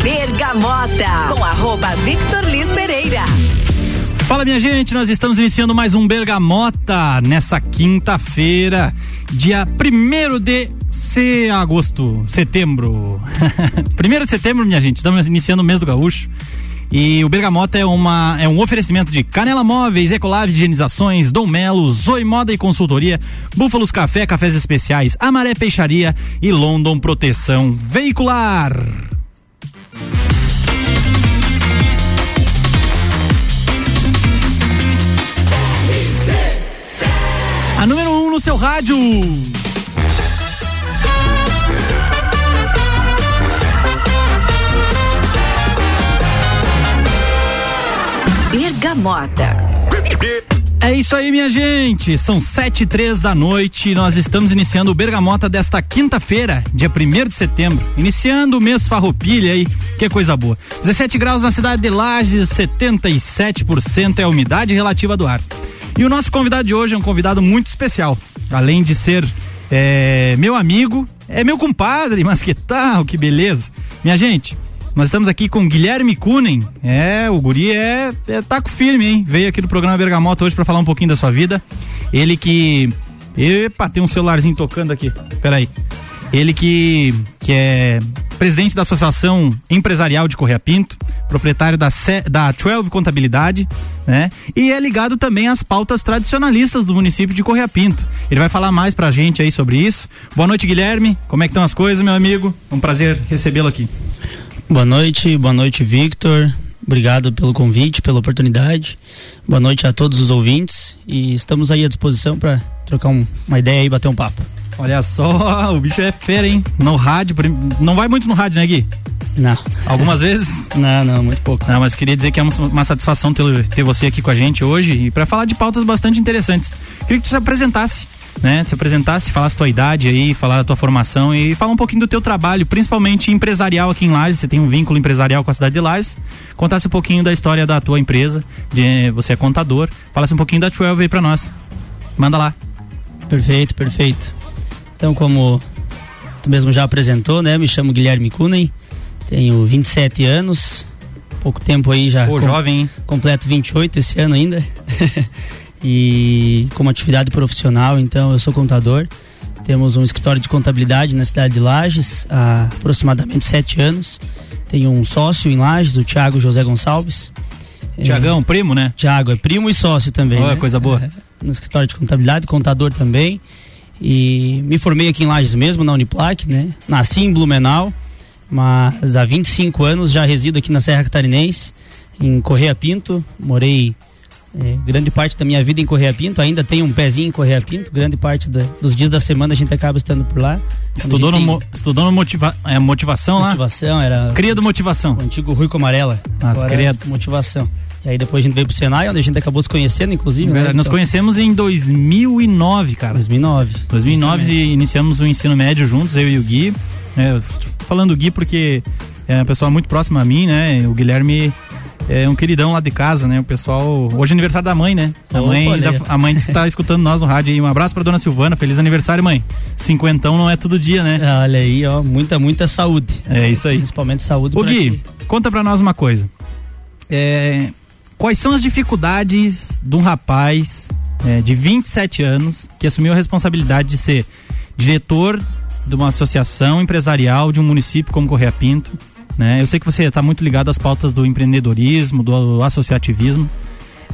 Bergamota, com arroba Victor Liz Pereira. Fala minha gente, nós estamos iniciando mais um Bergamota nessa quinta-feira, dia 1 de se... agosto, setembro. 1 de setembro, minha gente, estamos iniciando o mês do gaúcho. E o Bergamota é, uma, é um oferecimento de Canela Móveis, Ecolave Higienizações, Dom Melo, Zoe Moda e Consultoria, Búfalos Café, Cafés Especiais, Amaré Peixaria e London Proteção Veicular. A número 1 um no seu rádio. Bergamota. É isso aí, minha gente. São sete e três da noite. Nós estamos iniciando o Bergamota desta quinta-feira, dia 1 de setembro. Iniciando o mês farroupilha aí. Que coisa boa. 17 graus na cidade de Lages, 77% é a umidade relativa do ar. E o nosso convidado de hoje é um convidado muito especial. Além de ser é, meu amigo, é meu compadre, mas que tal, que beleza. Minha gente, nós estamos aqui com Guilherme Kunen. É, o guri é, é taco firme, hein? Veio aqui do programa Bergamota hoje para falar um pouquinho da sua vida. Ele que. Epa, tem um celularzinho tocando aqui. Peraí. Ele que, que é presidente da Associação Empresarial de Correia Pinto, proprietário da, da 12 Contabilidade, né? E é ligado também às pautas tradicionalistas do município de Correia Pinto. Ele vai falar mais pra gente aí sobre isso. Boa noite, Guilherme. Como é que estão as coisas, meu amigo? É um prazer recebê-lo aqui. Boa noite, boa noite, Victor. Obrigado pelo convite, pela oportunidade. Boa noite a todos os ouvintes e estamos aí à disposição para trocar um, uma ideia e bater um papo. Olha só, o bicho é fera, hein? No rádio, não vai muito no rádio, né, Gui? Não. Algumas vezes? Não, não, muito pouco. Não, mas queria dizer que é uma, uma satisfação ter, ter você aqui com a gente hoje e para falar de pautas bastante interessantes. Queria que tu se apresentasse né? Se apresentasse, falasse tua idade aí, falar da tua formação e falar um pouquinho do teu trabalho, principalmente empresarial aqui em Lages. Você tem um vínculo empresarial com a cidade de Lages. Contasse um pouquinho da história da tua empresa, de, você é contador. Falasse um pouquinho da 12 aí pra nós. Manda lá. Perfeito, perfeito. Então, como tu mesmo já apresentou, né? Me chamo Guilherme Kunen, tenho 27 anos, pouco tempo aí já. Pô, com, jovem, hein? Completo 28 esse ano ainda. e como atividade profissional, então eu sou contador. Temos um escritório de contabilidade na cidade de Lages há aproximadamente sete anos. Tenho um sócio em Lages, o Thiago José Gonçalves. Tiagão, é, primo, né? Tiago, é primo e sócio também. Oh, né? coisa boa. É, no escritório de contabilidade, contador também. E me formei aqui em Lages mesmo, na Uniplac, né? Nasci em Blumenau, mas há 25 anos já resido aqui na Serra Catarinense, em Correia Pinto. Morei é, grande parte da minha vida em Correia Pinto, ainda tenho um pezinho em Correia Pinto, grande parte da, dos dias da semana a gente acaba estando por lá. Estudou no, tem... estudou motiva, é, motivação lá? Motivação, era. Cria do motivação. O antigo Rui Comarela. As credo. Motivação. E aí depois a gente veio pro Senai, onde a gente acabou se conhecendo, inclusive. Né? Nós então... conhecemos em 2009, cara. 2009. 2009 e iniciamos o ensino médio juntos, eu e o Gui. É, falando do Gui porque é uma pessoa muito próxima a mim, né? O Guilherme é um queridão lá de casa, né? O pessoal. Hoje é aniversário da mãe, né? A mãe, da, a mãe está escutando nós no rádio aí. Um abraço pra dona Silvana. Feliz aniversário, mãe. Cinquentão não é todo dia, né? Olha aí, ó. Muita, muita saúde. É isso aí. Principalmente saúde. O Gui, conta pra nós uma coisa. É, quais são as dificuldades de um rapaz é, de 27 anos que assumiu a responsabilidade de ser diretor de uma associação empresarial de um município como Correia Pinto? Né? Eu sei que você está muito ligado às pautas do empreendedorismo, do associativismo.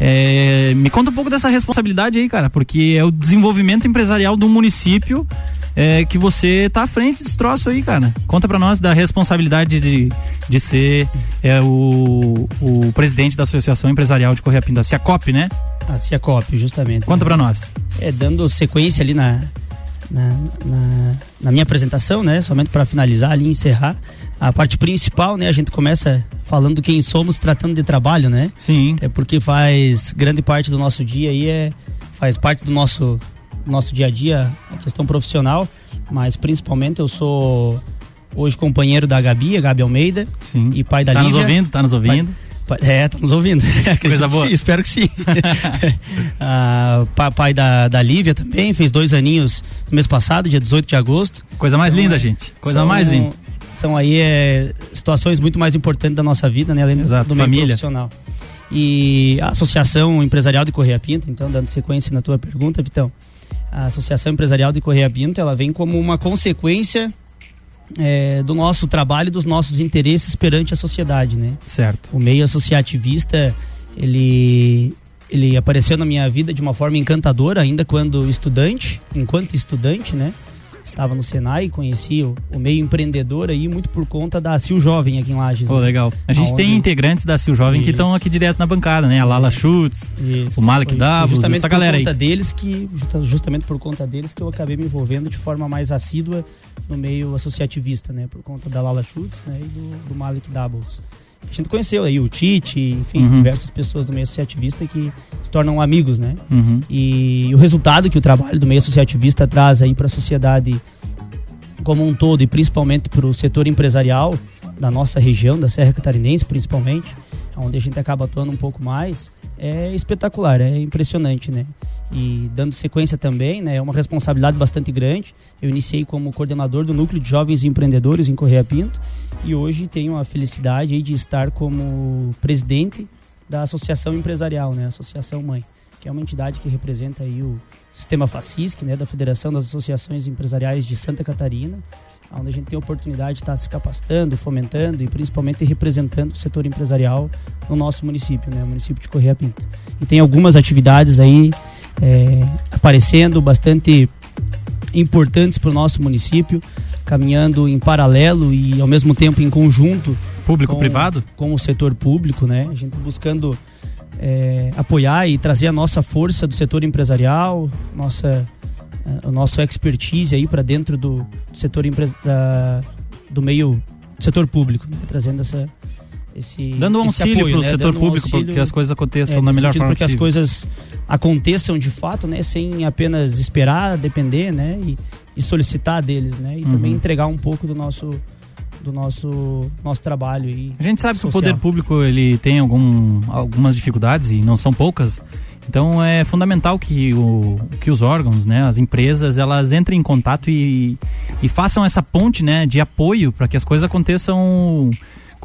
É, me conta um pouco dessa responsabilidade aí, cara, porque é o desenvolvimento empresarial do município é, que você está à frente desse troço aí, cara. Conta para nós da responsabilidade de, de ser é, o, o presidente da Associação Empresarial de Correia Pinto, a Ciacop, né? A Ciacop, justamente. Conta né? para nós. É, dando sequência ali na, na, na, na minha apresentação, né? Somente para finalizar ali, encerrar a parte principal, né? A gente começa falando quem somos, tratando de trabalho, né? Sim. É porque faz grande parte do nosso dia aí é faz parte do nosso nosso dia a dia a questão profissional, mas principalmente eu sou hoje companheiro da Gabi, a Gabi Almeida, Sim. e pai da tá Lívia. Tá nos ouvindo? Tá nos ouvindo? Pai, é, tá nos ouvindo. Coisa boa. Sim, espero que sim. ah, pai da, da Lívia também, fez dois aninhos no mês passado, dia 18 de agosto. Coisa mais então, linda, é, gente. Coisa mais linda são aí é, situações muito mais importantes da nossa vida, né? Além Exato, do meio família. profissional. E a Associação Empresarial de Correia Pinto, então, dando sequência na tua pergunta, Vitão, a Associação Empresarial de Correia Pinto, ela vem como uma consequência é, do nosso trabalho e dos nossos interesses perante a sociedade, né? Certo. O meio associativista, ele ele apareceu na minha vida de uma forma encantadora ainda quando estudante, enquanto estudante, né? Estava no Senai, conheci o, o meio empreendedor aí muito por conta da Sil Jovem aqui em Lages. Pô, né? legal. A gente Aonde- tem integrantes da Sil Jovem que estão Isso. aqui direto na bancada, né? A Lala Schutz, Isso, o Malik Davos, justamente essa por galera aí. conta deles que justa- justamente por conta deles que eu acabei me envolvendo de forma mais assídua no meio associativista, né, por conta da Lala Schutz, né, e do, do Malik Doubles. A gente conheceu aí o Tite, enfim, Uhum. diversas pessoas do meio associativista que se tornam amigos, né? Uhum. E o resultado que o trabalho do meio associativista traz aí para a sociedade como um todo e principalmente para o setor empresarial da nossa região, da Serra Catarinense principalmente, onde a gente acaba atuando um pouco mais, é espetacular, é impressionante, né? E dando sequência também, né, é uma responsabilidade bastante grande. Eu iniciei como coordenador do Núcleo de Jovens Empreendedores em Correia Pinto e hoje tenho a felicidade de estar como presidente da Associação Empresarial, né, Associação Mãe, que é uma entidade que representa aí o sistema FACISC, né, da Federação das Associações Empresariais de Santa Catarina, onde a gente tem a oportunidade de estar se capacitando, fomentando e principalmente representando o setor empresarial no nosso município, né, o município de Correia Pinto. E tem algumas atividades aí é, aparecendo bastante importantes para o nosso município, caminhando em paralelo e ao mesmo tempo em conjunto Público-privado? com o setor público, né? A gente buscando é, apoiar e trazer a nossa força do setor empresarial, nossa, o nosso expertise aí para dentro do setor empre- da, do meio do setor público, né? trazendo essa esse Dando um esse auxílio para o né? setor Dando um público para que as coisas aconteçam é, da nesse melhor forma para que as coisas aconteçam de fato, né, sem apenas esperar, depender, né, e, e solicitar deles, né, e Uhum. também entregar um pouco do nosso do nosso nosso trabalho e A gente sabe que o social. poder público ele tem algum, algumas dificuldades e não são poucas. Então é fundamental que, o, que os órgãos, né, as empresas, elas entrem em contato e, e façam essa ponte, né, de apoio para que as coisas aconteçam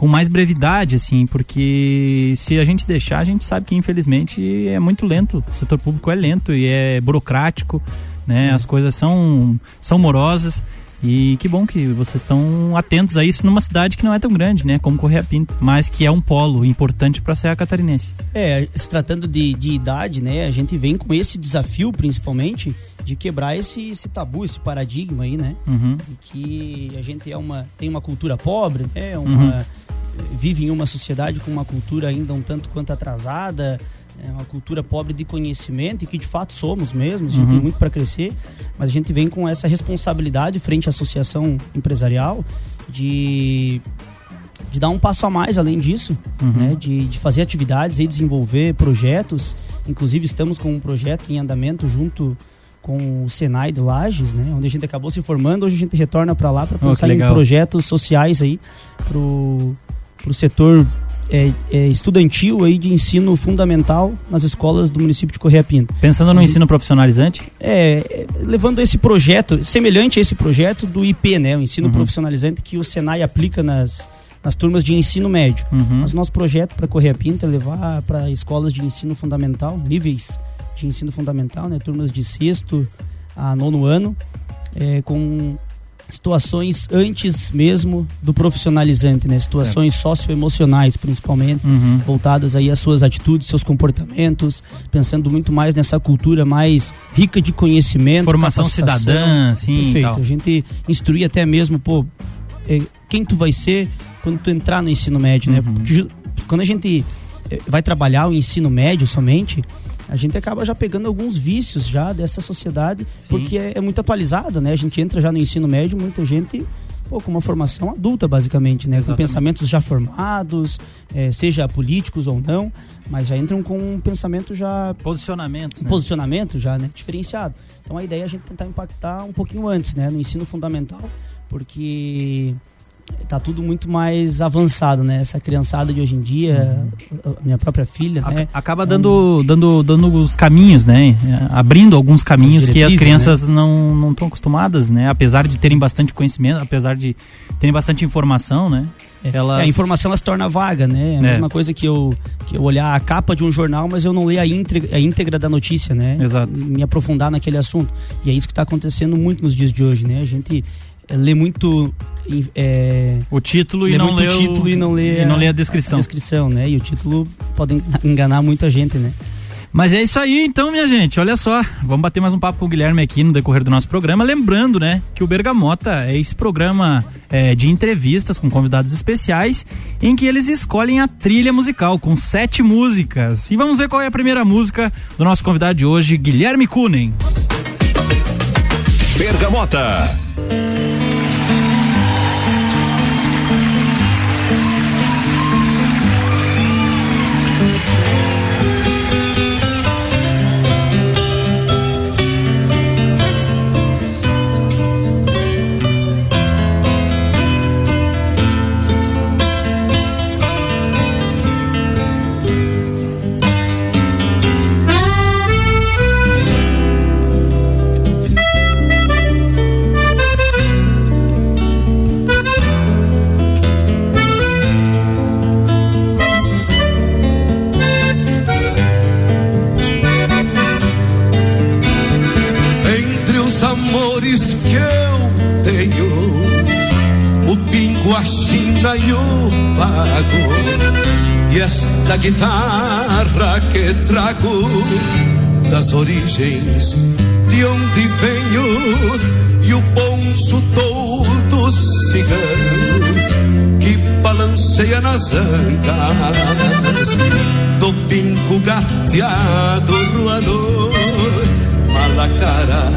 com mais brevidade, assim, porque se a gente deixar, a gente sabe que infelizmente é muito lento. O setor público é lento e é burocrático, né? As coisas são são morosas. E que bom que vocês estão atentos a isso numa cidade que não é tão grande, né? Como Correia Pinto, mas que é um polo importante para a Serra Catarinense. É, se tratando de, de idade, né, a gente vem com esse desafio, principalmente, de quebrar esse, esse tabu, esse paradigma aí, né? Uhum. De que a gente é uma, tem uma cultura pobre, né? Uma, Vive em uma sociedade com uma cultura ainda um tanto quanto atrasada, é uma cultura pobre de conhecimento e que de fato somos mesmo, a gente Uhum. tem muito para crescer, mas a gente vem com essa responsabilidade frente à associação empresarial de de dar um passo a mais além disso, Uhum. né? de, de fazer atividades e desenvolver projetos. Inclusive estamos com um projeto em andamento junto com o Senai de Lages, né? Onde a gente acabou se formando, hoje a gente retorna para lá para que pensar em legal. projetos sociais aí pro, pro setor é, é, estudantil aí de ensino fundamental nas escolas do município de Correia Pinto. Pensando no Uhum. ensino profissionalizante, É, é, levando esse projeto, semelhante a esse projeto do IP, né? O ensino Uhum. profissionalizante que o Senai aplica nas, nas turmas de ensino médio. uhum. Mas o nosso projeto para Correia Pinto é levar para escolas de ensino fundamental, níveis de ensino fundamental, né, turmas de sexto a nono ano, é, com situações antes mesmo do profissionalizante, né, situações socioemocionais principalmente, Uhum. voltadas aí às suas atitudes, seus comportamentos, pensando muito mais nessa cultura mais rica de conhecimento, formação cidadã, e Perfeito. tal. A gente instruir até mesmo, pô, é, quem tu vai ser quando tu entrar no ensino médio, né? Uhum. Porque ju- quando a gente é, vai trabalhar o ensino médio somente, a gente acaba já pegando alguns vícios já dessa sociedade, Sim. porque é, é muito atualizada, né? A gente entra já no ensino médio, muita gente pô, com uma formação adulta, basicamente, né? Com Exatamente. pensamentos já formados, é, seja políticos ou não, mas já entram com um pensamento já Posicionamentos, um né? posicionamento já, né, diferenciado. Então a ideia é a gente tentar impactar um pouquinho antes, né, no ensino fundamental, porque tá tudo muito mais avançado, né? Essa criançada de hoje em dia, uhum. minha própria filha, né? Acaba dando, um... dando, dando os caminhos, né? Abrindo alguns caminhos que as crianças né? não não estão acostumadas, né? Apesar de terem bastante conhecimento, apesar de terem bastante informação, né? É, Elas... É, a informação ela se torna vaga, né? É a é. mesma coisa que eu, que eu olhar a capa de um jornal, mas eu não ler a íntegra, a íntegra da notícia, né? Exato. Me aprofundar naquele assunto. E é isso que está acontecendo muito nos dias de hoje, né? A gente é, lê muito é, o título lê e não lê o título e não lê e não lê a descrição. A, descrição, né? E o título pode enganar muita gente, né? Mas é isso aí, então, minha gente. Olha só, vamos bater mais um papo com o Guilherme aqui no decorrer do nosso programa. Lembrando, né, que o Bergamota é esse programa é, de entrevistas com convidados especiais em que eles escolhem a trilha musical com sete músicas. E vamos ver qual é a primeira música do nosso convidado de hoje, Guilherme Kunen. Bergamota. Guitarra que trago das origens de onde venho e o ponço todo cigano que balanceia nas ancas do pinco gateado ruador malacara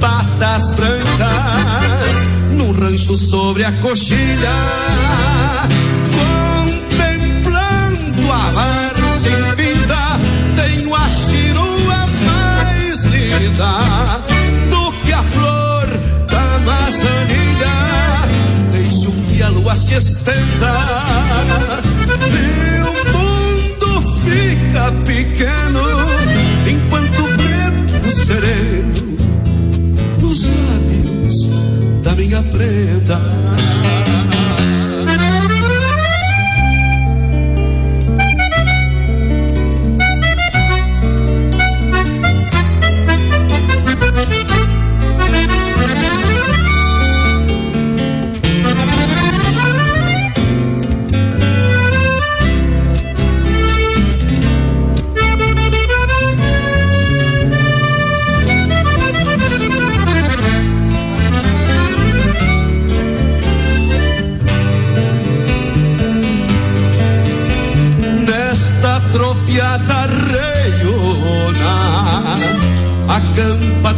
patas brancas num rancho sobre a coxilha do que a flor da maçanilha. Deixo que a lua se estenda e o mundo fica pequeno enquanto bebo sereno nos lábios da minha prenda.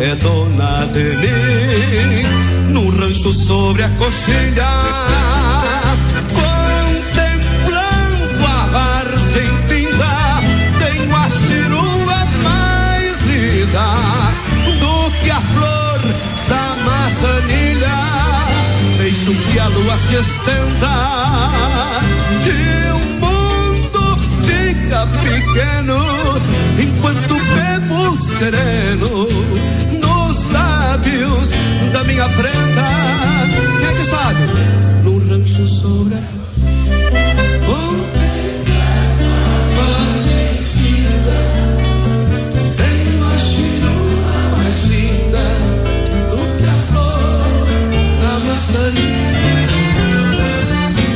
é dona de mim. Num rancho sobre a coxilha, contemplando a várzea infinda, tenho a cirula mais linda do que a flor da maçanilha deixo que a lua se estenda e o mundo fica pequeno enquanto sereno nos lábios da minha prenda. Quem é que sabe? No rancho sobre a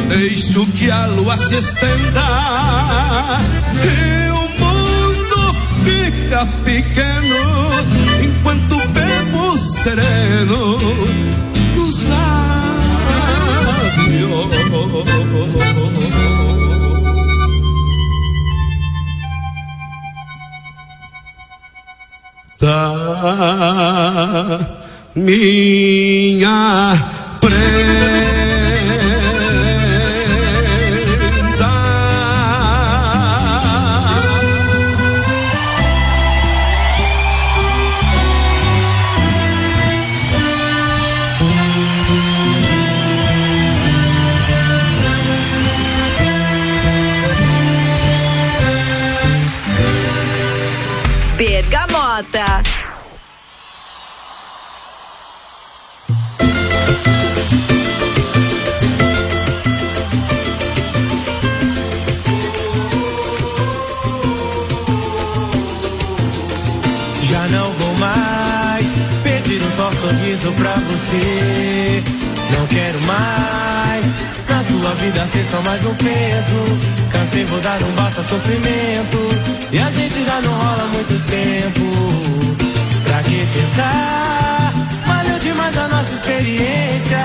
Deixo que a lua se estenda e sereno nos lábios. da minha presença. Sofrimento. E a gente já não rola muito tempo. Pra que tentar? Valeu demais a nossa experiência.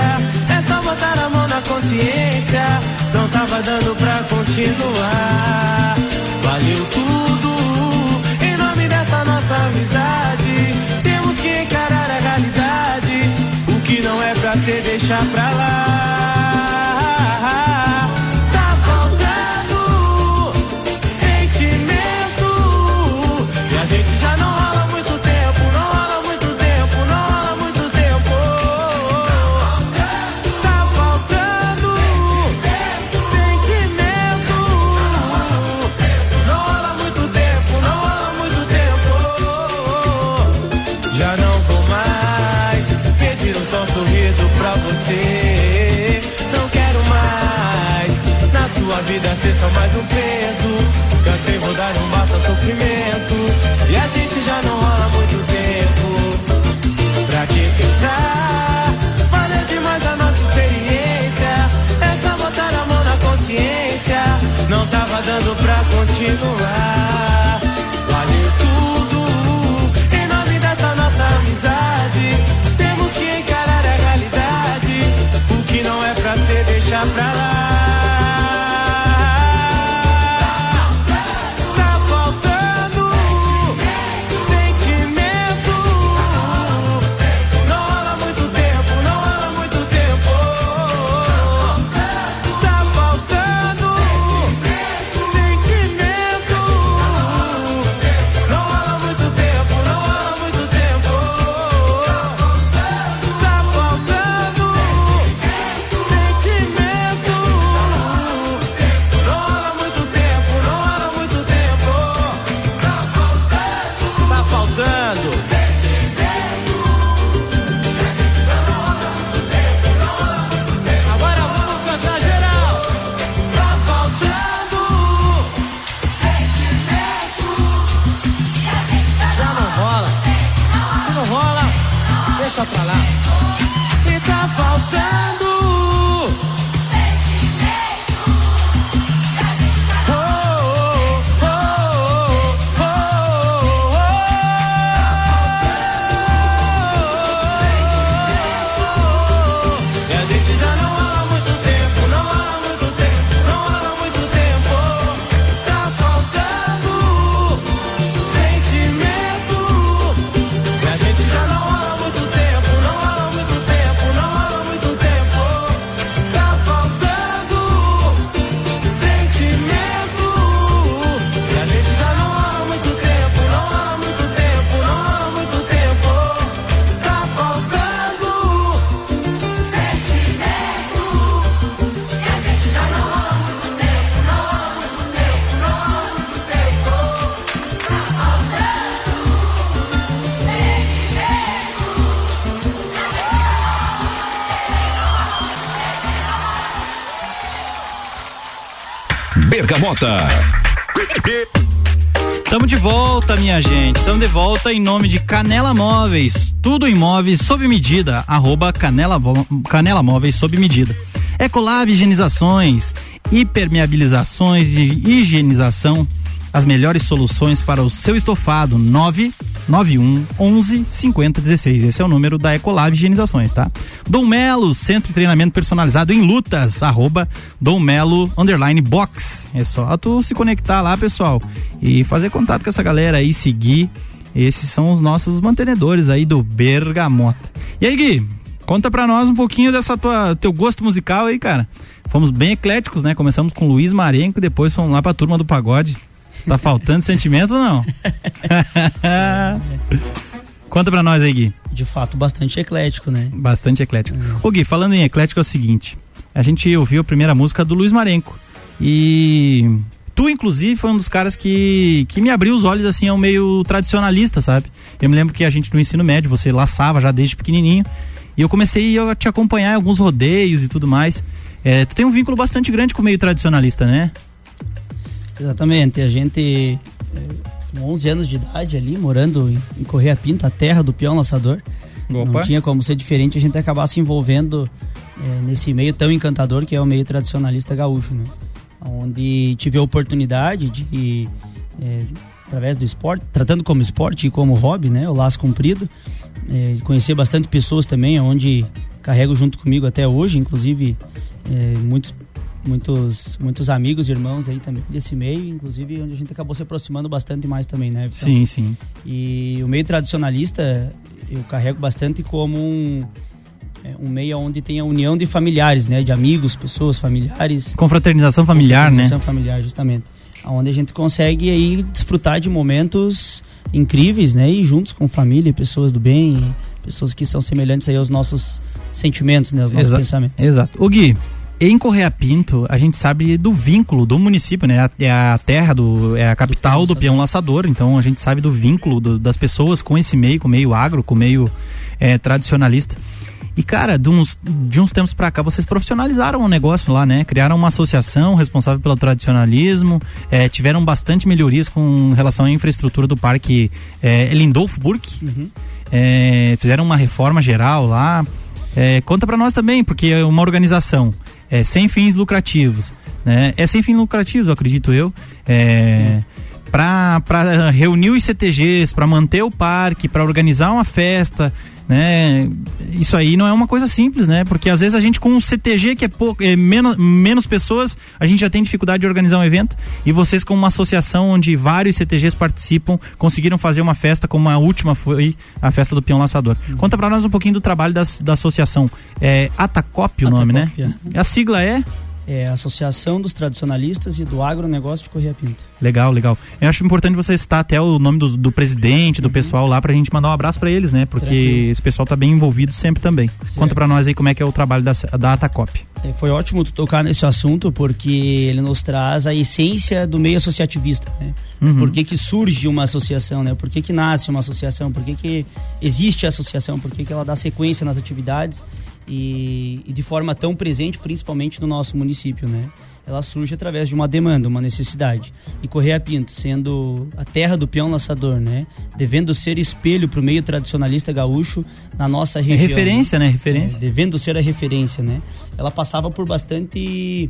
É só botar a mão na consciência. Não tava dando pra continuar. Valeu tudo em nome dessa nossa amizade. Temos que encarar a realidade. O que não é pra ser, deixar pra lá. Só mais um peso. Bergamota. Estamos de volta, minha gente. Estamos de volta em nome de Canela Móveis. Tudo em móveis sob medida. Arroba Canela, Canela Móveis sob medida. Ecolave Higienizações, hipermeabilizações de higienização. As melhores soluções para o seu estofado. 991 11 50 16. Esse é o número da Ecolave Higienizações, tá? Dom Melo, centro de treinamento personalizado em lutas. Arroba Dom Melo underline box. É só tu se conectar lá, pessoal, e fazer contato com essa galera aí, seguir Esses são os nossos mantenedores aí do Bergamota. E aí, Gui, conta pra nós um pouquinho dessa tua teu gosto musical aí, cara. Fomos bem ecléticos, né? Começamos com Luiz Marenco, depois fomos lá pra turma do pagode. Tá faltando sentimento ou não? Conta pra nós aí, Gui. De fato, bastante eclético, né? Bastante eclético. Ô Gui, falando em eclético é o seguinte, a gente ouviu a primeira música do Luiz Marenco e tu inclusive foi um dos caras que, que me abriu os olhos assim ao meio tradicionalista, sabe? Eu me lembro que a gente no ensino médio, você laçava já desde pequenininho e eu comecei a te acompanhar em alguns rodeios e tudo mais. É, tu tem um vínculo bastante grande com o meio tradicionalista, né? Exatamente, a gente é, com 11 anos de idade ali, morando em, Correia Pinto, a terra do peão laçador. Opa. Não tinha como ser diferente a gente acabar se envolvendo é, nesse meio tão encantador que é o meio tradicionalista gaúcho, né? Onde tive a oportunidade de, é, através do esporte, tratando como esporte e como hobby, né? O laço comprido, é, conhecer bastante pessoas também, onde carrego junto comigo até hoje, inclusive é, muitos muitos muitos amigos e irmãos aí também desse meio, inclusive onde a gente acabou se aproximando bastante mais também, né? Então, sim, sim. E o meio tradicionalista eu carrego bastante como um é, um meio onde tem a união de familiares, né? De amigos, pessoas, familiares. Confraternização familiar, confraternização né? familiar, justamente. Onde a gente consegue aí desfrutar de momentos incríveis, né? E juntos com família, pessoas do bem, pessoas que são semelhantes aí aos nossos sentimentos, né? Os nossos Exa pensamentos. Exato. O Gui, em Correia Pinto, a gente sabe do vínculo do município, né? É a terra do, é a capital do, do peão laçador, então a gente sabe do vínculo do, das pessoas com esse meio, com o meio agro, com o meio é, tradicionalista. E, cara, de uns, de uns tempos para cá, vocês profissionalizaram o negócio lá, né? Criaram uma associação responsável pelo tradicionalismo, é, tiveram bastante melhorias com relação à infraestrutura do parque é, Lindolfo Burke. Uhum. É, fizeram uma reforma geral lá. É, conta para nós também, porque é uma organização é, sem fins lucrativos. Né? É sem fins lucrativos, acredito eu. É, para reunir os CTGs, para manter o parque, para organizar uma festa, né? Isso aí não é uma coisa simples, né? Porque às vezes a gente com um CTG que é, pouco, é menos, menos pessoas, a gente já tem dificuldade de organizar um evento e vocês com uma associação onde vários CTGs participam, conseguiram fazer uma festa como a última foi a festa do Peão Laçador. Uhum. Conta para nós um pouquinho do trabalho das, da associação. É Atacop o Atacop, nome, né? É. A sigla é é a Associação dos Tradicionalistas e do Agronegócio de Correia Pinto. Legal, legal. Eu acho importante você citar até o nome do, do presidente, do uhum. pessoal lá, pra gente mandar um abraço para eles, né? Porque Tranquilo. esse pessoal tá bem envolvido sempre também. Certo. Conta para nós aí como é que é o trabalho da, da Atacop. É, foi ótimo tu tocar nesse assunto, porque ele nos traz a essência do meio associativista, né? Uhum. Por que, que surge uma associação, né? Por que, que nasce uma associação? Por que, que existe a associação? Por que, que ela dá sequência nas atividades? E, e de forma tão presente, principalmente no nosso município, né? ela surge através de uma demanda, uma necessidade. E Correia Pinto, sendo a terra do peão laçador, né? Devendo ser espelho para o meio tradicionalista gaúcho na nossa é região. É referência, né? Referência. É, devendo ser a referência, né? Ela passava por bastante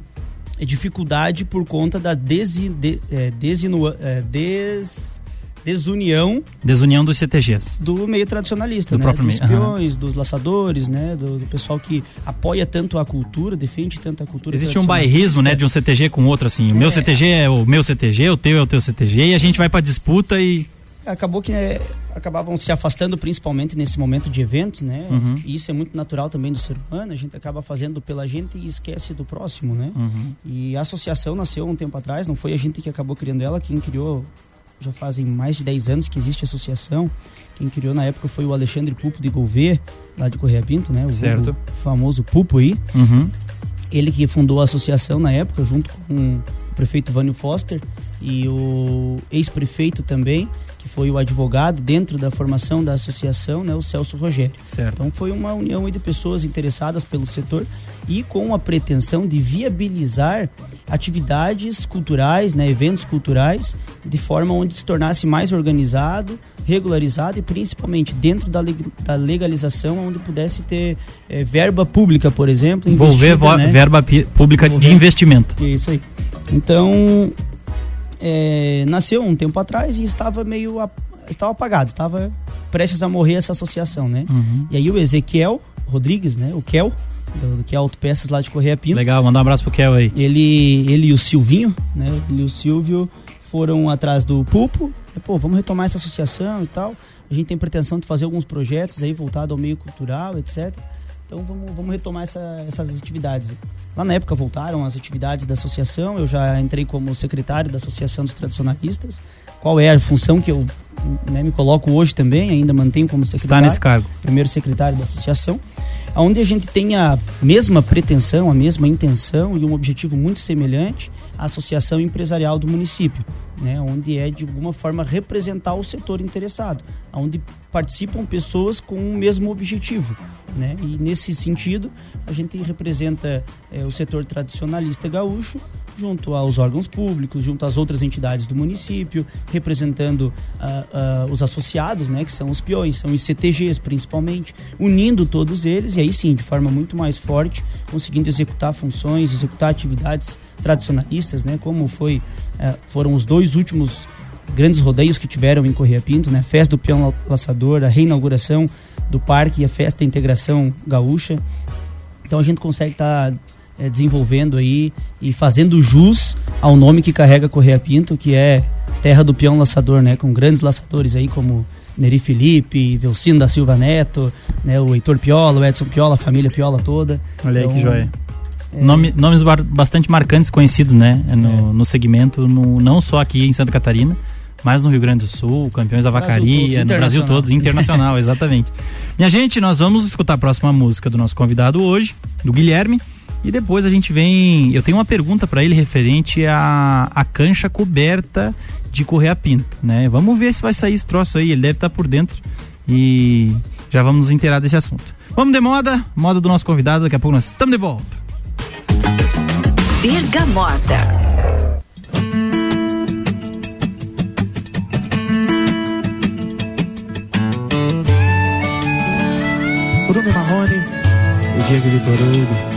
dificuldade por conta da desi, de, é, desinua, é, des desunião. Desunião dos CTGs. Do meio tradicionalista, do né? Próprio dos meio. peões, uhum. dos laçadores, né? Do, do, pessoal que apoia tanto a cultura, defende tanto a cultura. Existe um bairrismo, né? De um CTG com outro, assim. O meu é. CTG é o meu CTG, o teu é o teu CTG, e a gente vai pra disputa e. Acabou que né, acabavam se afastando principalmente nesse momento de eventos, né? Uhum. E isso é muito natural também do ser humano. A gente acaba fazendo pela gente e esquece do próximo, né? Uhum. E a associação nasceu um tempo atrás, não foi a gente que acabou criando ela, quem criou já fazem mais de 10 anos que existe a associação. Quem criou na época foi o Alexandre Pupo de Gouveia, lá de Correia Pinto, né? O certo. famoso Pupo aí. Uhum. Ele que fundou a associação na época, junto com o prefeito Vânio Foster e o ex-prefeito também, que foi o advogado dentro da formação da associação, né, o Celso Rogério. Certo. Então foi uma união de pessoas interessadas pelo setor e com a pretensão de viabilizar atividades culturais, né, eventos culturais, de forma onde se tornasse mais organizado, regularizado e principalmente dentro da, da legalização, onde pudesse ter é, verba pública, por exemplo. Envolver né? verba pública Envolver. de investimento. Isso aí. Então, é, nasceu um tempo atrás e estava meio estava apagado, estava prestes a morrer essa associação, né? Uhum. E aí o Ezequiel Rodrigues, né? O Kel, do, do que é Autopeças lá de Correia Pinto. Legal, mandar um abraço pro Kel aí. Ele, ele e o Silvinho, né? Ele e o Silvio foram atrás do Pupo pô, vamos retomar essa associação e tal. A gente tem pretensão de fazer alguns projetos aí voltados ao meio cultural, etc. Então vamos, vamos retomar essa, essas atividades. Lá na época voltaram as atividades da associação, eu já entrei como secretário da Associação dos Tradicionalistas. Qual é a função que eu né, me coloco hoje também, ainda mantenho como secretário. Está nesse cargo. Primeiro secretário da associação onde a gente tem a mesma pretensão, a mesma intenção e um objetivo muito semelhante à Associação Empresarial do município, né, onde é de alguma forma representar o setor interessado, onde participam pessoas com o mesmo objetivo. Né? E nesse sentido, a gente representa é, o setor tradicionalista gaúcho junto aos órgãos públicos, junto às outras entidades do município, representando uh, uh, os associados, né, que são os peões, são os CTGs principalmente, unindo todos eles e aí sim, de forma muito mais forte, conseguindo executar funções, executar atividades tradicionalistas, né, como foi uh, foram os dois últimos grandes rodeios que tiveram em Correia Pinto, né, festa do peão laçador, a reinauguração do parque e a festa da integração gaúcha. Então a gente consegue estar tá é, desenvolvendo aí e fazendo jus ao nome que carrega Correia Pinto, que é terra do peão laçador, né? Com grandes laçadores aí como Neri Felipe, Velcino da Silva Neto, né? O Heitor Piola, o Edson Piola, a família Piola toda. Olha aí então, que joia. É... Nome, nomes bastante marcantes, conhecidos, né? No, é. no segmento, no, não só aqui em Santa Catarina, mas no Rio Grande do Sul, campeões da vacaria, no Brasil todo, internacional, exatamente. Minha gente, nós vamos escutar a próxima música do nosso convidado hoje, do Guilherme. E depois a gente vem. Eu tenho uma pergunta para ele referente à, à cancha coberta de Correia Pinto, né? Vamos ver se vai sair esse troço aí. Ele deve estar tá por dentro e já vamos nos inteirar desse assunto. Vamos de moda, moda do nosso convidado. Daqui a pouco nós estamos de volta. Bergamota. Bruno Marrone e Diego Vitor Hugo.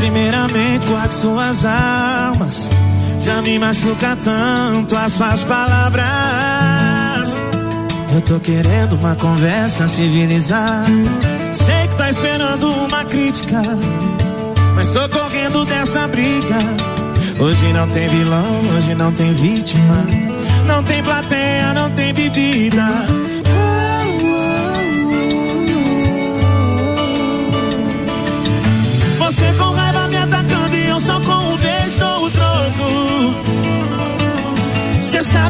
Primeiramente, guarde suas almas. Já me machuca tanto as suas palavras. Eu tô querendo uma conversa civilizada. Sei que tá esperando uma crítica. Mas tô correndo dessa briga. Hoje não tem vilão, hoje não tem vítima. Não tem plateia, não tem bebida.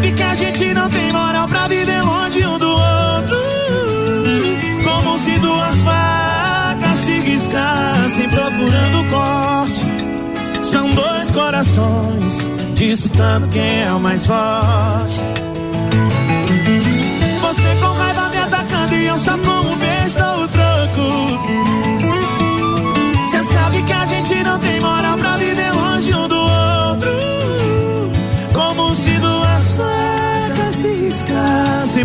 Sabe que a gente não tem moral pra viver longe um do outro. Como se duas facas se riscassem procurando corte. São dois corações disputando quem é o mais forte. Você com raiva me atacando e eu só com um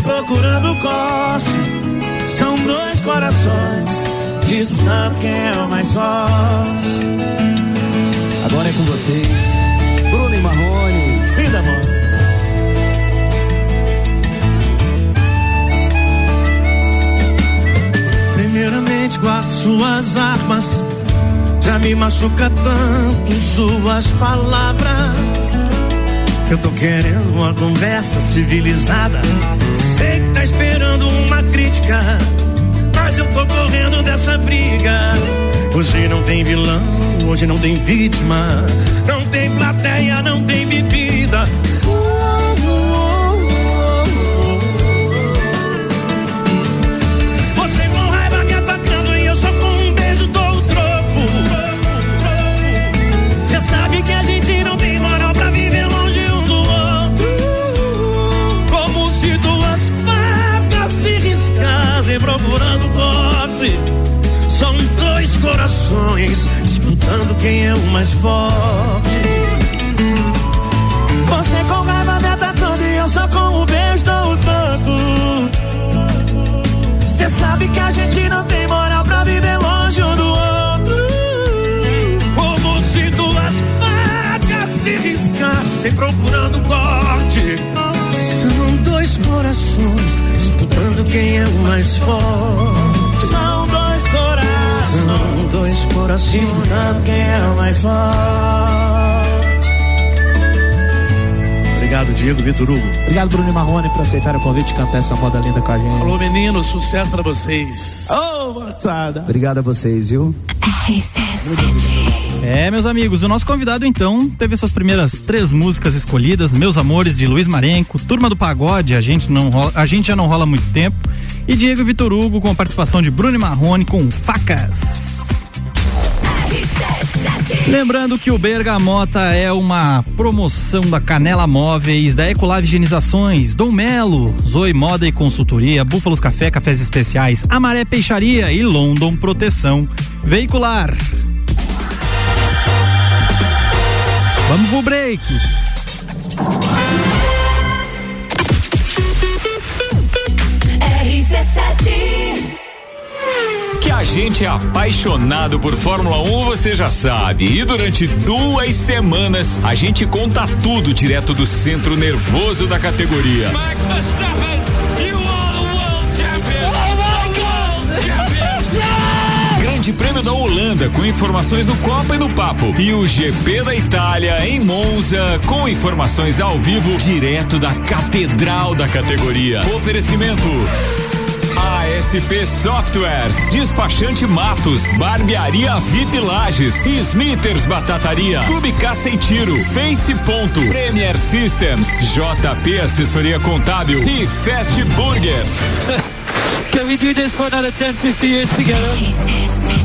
procurando corte. São dois corações disputando quem é o mais forte. Agora é com vocês, Bruno e Marrone. Vida, amor. Primeiramente guarde suas armas já me machuca tanto suas palavras. Eu tô querendo uma conversa civilizada. Sei que tá esperando uma crítica. Mas eu tô correndo dessa briga. Hoje não tem vilão, hoje não tem vítima. Não tem plateia, não tem bebida. corações disputando quem é o mais forte. Você com raiva me atacando e eu só com o beijo dou o tranco. Você sabe que a gente não tem moral pra viver longe um do outro. Como se duas facas se riscassem procurando corte. São dois corações disputando quem é o mais forte. Dois corações disputando quem é o mais forte. Obrigado, Diego Vitor Hugo. Obrigado, Bruno Marrone, por aceitar o convite de cantar essa moda linda com a gente. Alô, meninos, sucesso pra vocês. Ô, oh, moçada. Obrigado a vocês, viu? É, meus amigos, o nosso convidado então teve suas primeiras três músicas escolhidas, Meus Amores de Luiz Marenco, Turma do Pagode, a gente não rola, a gente já não rola há muito tempo, e Diego Vitor Hugo com a participação de Bruno Marrone com Facas. Lembrando que o Bergamota é uma promoção da Canela Móveis, da Ecolave Higienizações, Dom Melo, Zoe Moda e Consultoria, Búfalos Café, Cafés Especiais, Amaré Peixaria e London Proteção Veicular. Vamos pro break. Que a gente é apaixonado por Fórmula 1, você já sabe. E durante duas semanas a gente conta tudo direto do centro nervoso da categoria. Max Verstappen, you are the world champion. Oh my God! Grande Prêmio da Holanda com informações do Copa e do Papo. E o GP da Itália em Monza com informações ao vivo direto da Catedral da categoria. Oferecimento ASP Softwares, Despachante Matos, Barbearia VIP Lages, Smithers Batataria, Clube Tiro, Face Ponto, Premier Systems, JP Assessoria Contábil e Fast Burger. Can we do this for another 10, 50 years together?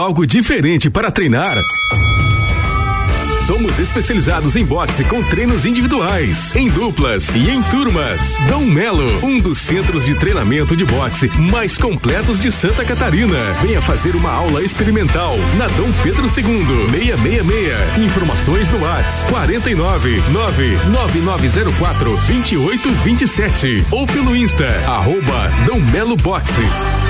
algo diferente para treinar? Somos especializados em boxe com treinos individuais, em duplas e em turmas. Dom Melo, um dos centros de treinamento de boxe mais completos de Santa Catarina. Venha fazer uma aula experimental na Dom Pedro II, 666. Informações no WhatsApp 49 99904 2827 ou pelo Insta arroba Dom Melo Boxe.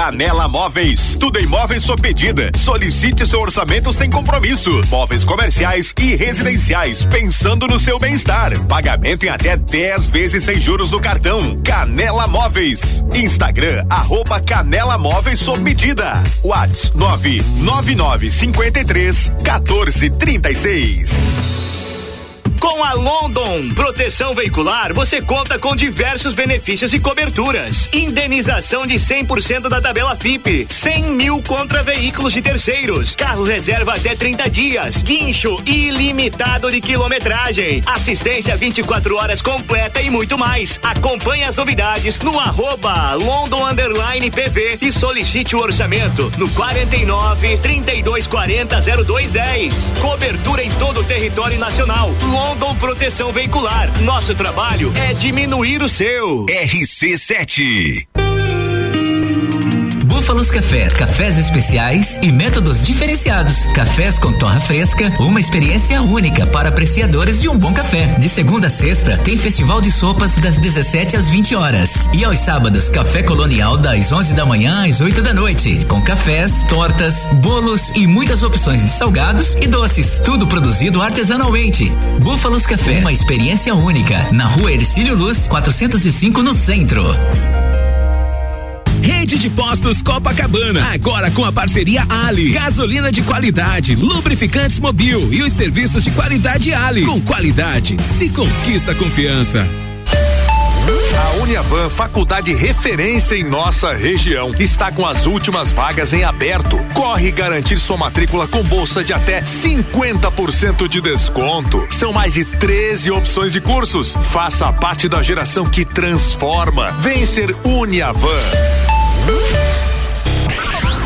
Canela Móveis. Tudo em móveis sob medida. Solicite seu orçamento sem compromisso. Móveis comerciais e residenciais, pensando no seu bem-estar. Pagamento em até 10 vezes sem juros no cartão. Canela Móveis. Instagram, arroba Canela Móveis sob medida. Whats 999 53 14 36. Com a London Proteção Veicular, você conta com diversos benefícios e coberturas. Indenização de 100% da tabela FIP, 100 mil contra veículos de terceiros, carro reserva até 30 dias, guincho ilimitado de quilometragem, assistência 24 horas completa e muito mais. Acompanhe as novidades no arroba London Underline PV e solicite o orçamento no 49 3240 0210. Cobertura em todo o território nacional. London London Proteção Veicular. Nosso trabalho é diminuir o seu. RC7. Búfalos Café, cafés especiais e métodos diferenciados. Cafés com torra fresca, uma experiência única para apreciadores de um bom café. De segunda a sexta, tem festival de sopas das 17 às 20 horas. E aos sábados, café colonial das 11 da manhã às 8 da noite. Com cafés, tortas, bolos e muitas opções de salgados e doces. Tudo produzido artesanalmente. Búfalos Café, uma experiência única. Na rua Ercílio Luz, 405 no centro. Rede de Postos Copacabana, agora com a parceria Ali. Gasolina de qualidade, lubrificantes mobil e os serviços de qualidade Ali. Com qualidade, se conquista confiança. A Uniavan, faculdade referência em nossa região, está com as últimas vagas em aberto. Corre garantir sua matrícula com bolsa de até 50% de desconto. São mais de 13 opções de cursos. Faça parte da geração que transforma. Vem ser Uniavan.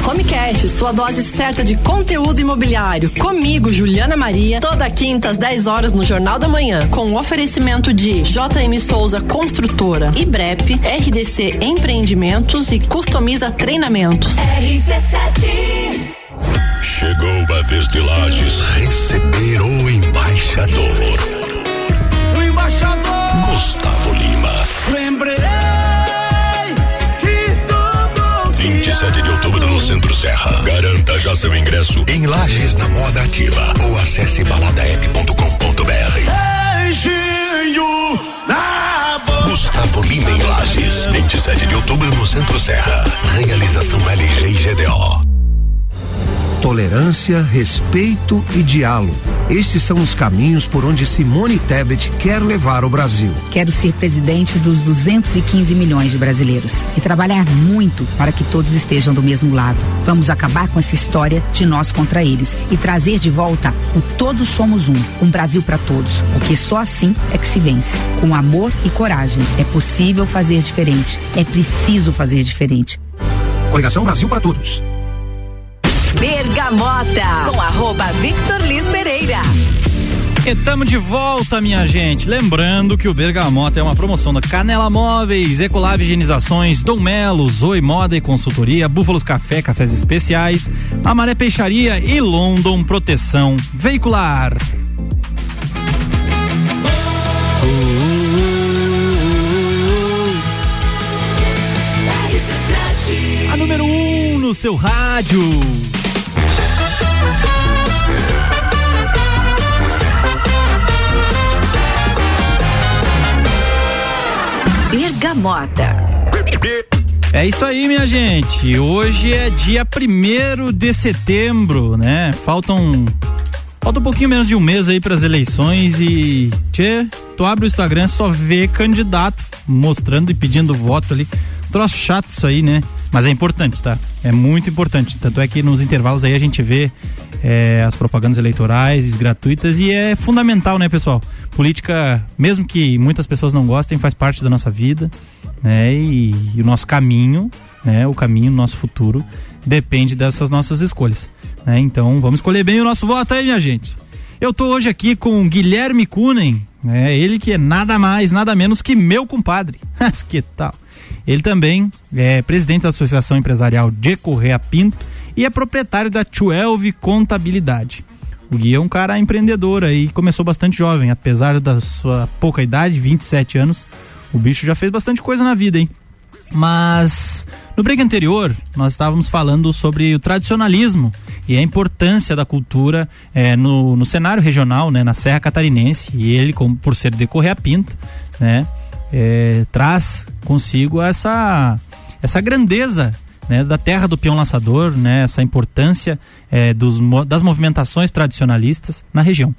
Homecast, sua dose certa de conteúdo imobiliário. Comigo, Juliana Maria, toda quinta às 10 horas no Jornal da Manhã, com o oferecimento de JM Souza Construtora, IBREP, RDC Empreendimentos e Customiza Treinamentos. RC7 Chegou a vez de Lages receber o embaixador. Serra. Garanta já seu ingresso em Lages na Moda Ativa ou acesse baladaep.com.br. Beijinho na boca. Gustavo Lima em Lages. 27 de outubro no Centro Serra. Realização LG e GDO. Tolerância, respeito e diálogo. Estes são os caminhos por onde Simone Tebet quer levar o Brasil. Quero ser presidente dos 215 milhões de brasileiros e trabalhar muito para que todos estejam do mesmo lado. Vamos acabar com essa história de nós contra eles e trazer de volta o Todos Somos Um, um Brasil para todos, porque só assim é que se vence. Com amor e coragem. É possível fazer diferente. É preciso fazer diferente. Coligação Brasil para Todos. Bergamota, com arroba Victor Liz Pereira. Estamos de volta, minha gente. Lembrando que o Bergamota é uma promoção da Canela Móveis, Ecolab Higienizações, Dom Melo, Zoe Moda e Consultoria, Búfalos Café, Cafés Especiais, Amaré Peixaria e London Proteção Veicular. A número 1 um no seu rádio. Bergamota. É isso aí, minha gente. Hoje é dia primeiro de setembro, né? Faltam falta um pouquinho menos de um mês aí para as eleições e tchê, tu abre o Instagram só vê candidato mostrando e pedindo voto ali. Troço chato isso aí, né? Mas é importante, tá? É muito importante. Tanto é que nos intervalos aí a gente vê é, as propagandas eleitorais gratuitas e é fundamental, né, pessoal? Política, mesmo que muitas pessoas não gostem, faz parte da nossa vida, né? E, e o nosso caminho, né? O caminho, o nosso futuro depende dessas nossas escolhas, né? Então, vamos escolher bem o nosso voto aí, minha gente. Eu tô hoje aqui com Guilherme Kunen, né? Ele que é nada mais, nada menos que meu compadre. Mas que tal? Ele também é presidente da Associação Empresarial de Correia Pinto e é proprietário da 12 Contabilidade. O Gui é um cara empreendedor aí, começou bastante jovem, apesar da sua pouca idade, 27 anos, o bicho já fez bastante coisa na vida, hein? Mas no break anterior, nós estávamos falando sobre o tradicionalismo e a importância da cultura é, no, no cenário regional, né, na Serra Catarinense. E ele, como, por ser de Correia Pinto, né, é, traz consigo essa, essa grandeza né, da terra do peão laçador, né, essa importância é, dos, das movimentações tradicionalistas na região.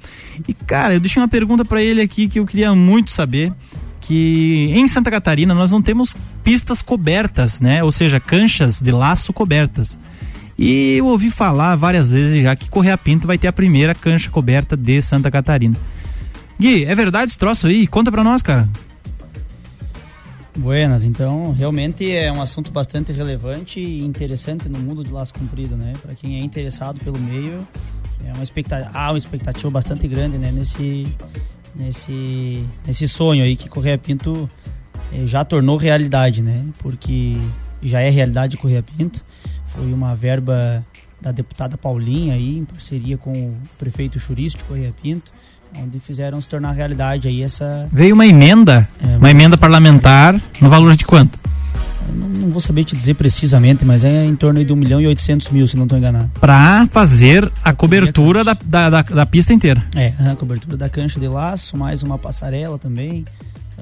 E cara, eu deixei uma pergunta para ele aqui que eu queria muito saber que em Santa Catarina nós não temos pistas cobertas, né, ou seja, canchas de laço cobertas. E eu ouvi falar várias vezes já que Correia Pinto vai ter a primeira cancha coberta de Santa Catarina. Gui, é verdade esse troço aí? Conta pra nós, cara. Buenas, então realmente é um assunto bastante relevante e interessante no mundo de laço comprido, né? Para quem é interessado pelo meio, é uma expectativa, há uma expectativa bastante grande, né? Nesse, nesse, nesse sonho aí que Correia Pinto eh, já tornou realidade, né? Porque já é realidade Correia Pinto, foi uma verba da deputada Paulinha aí em parceria com o prefeito Churício de Correia Pinto onde fizeram se tornar realidade aí essa. Veio uma emenda, é, uma emenda parlamentar no valor de quanto? Não, não, vou saber te dizer precisamente, mas é em torno de 1 milhão e 800 mil, se não estou enganado. Para fazer a cobertura da, da, da, da, pista inteira. É, a cobertura da cancha de laço, mais uma passarela também.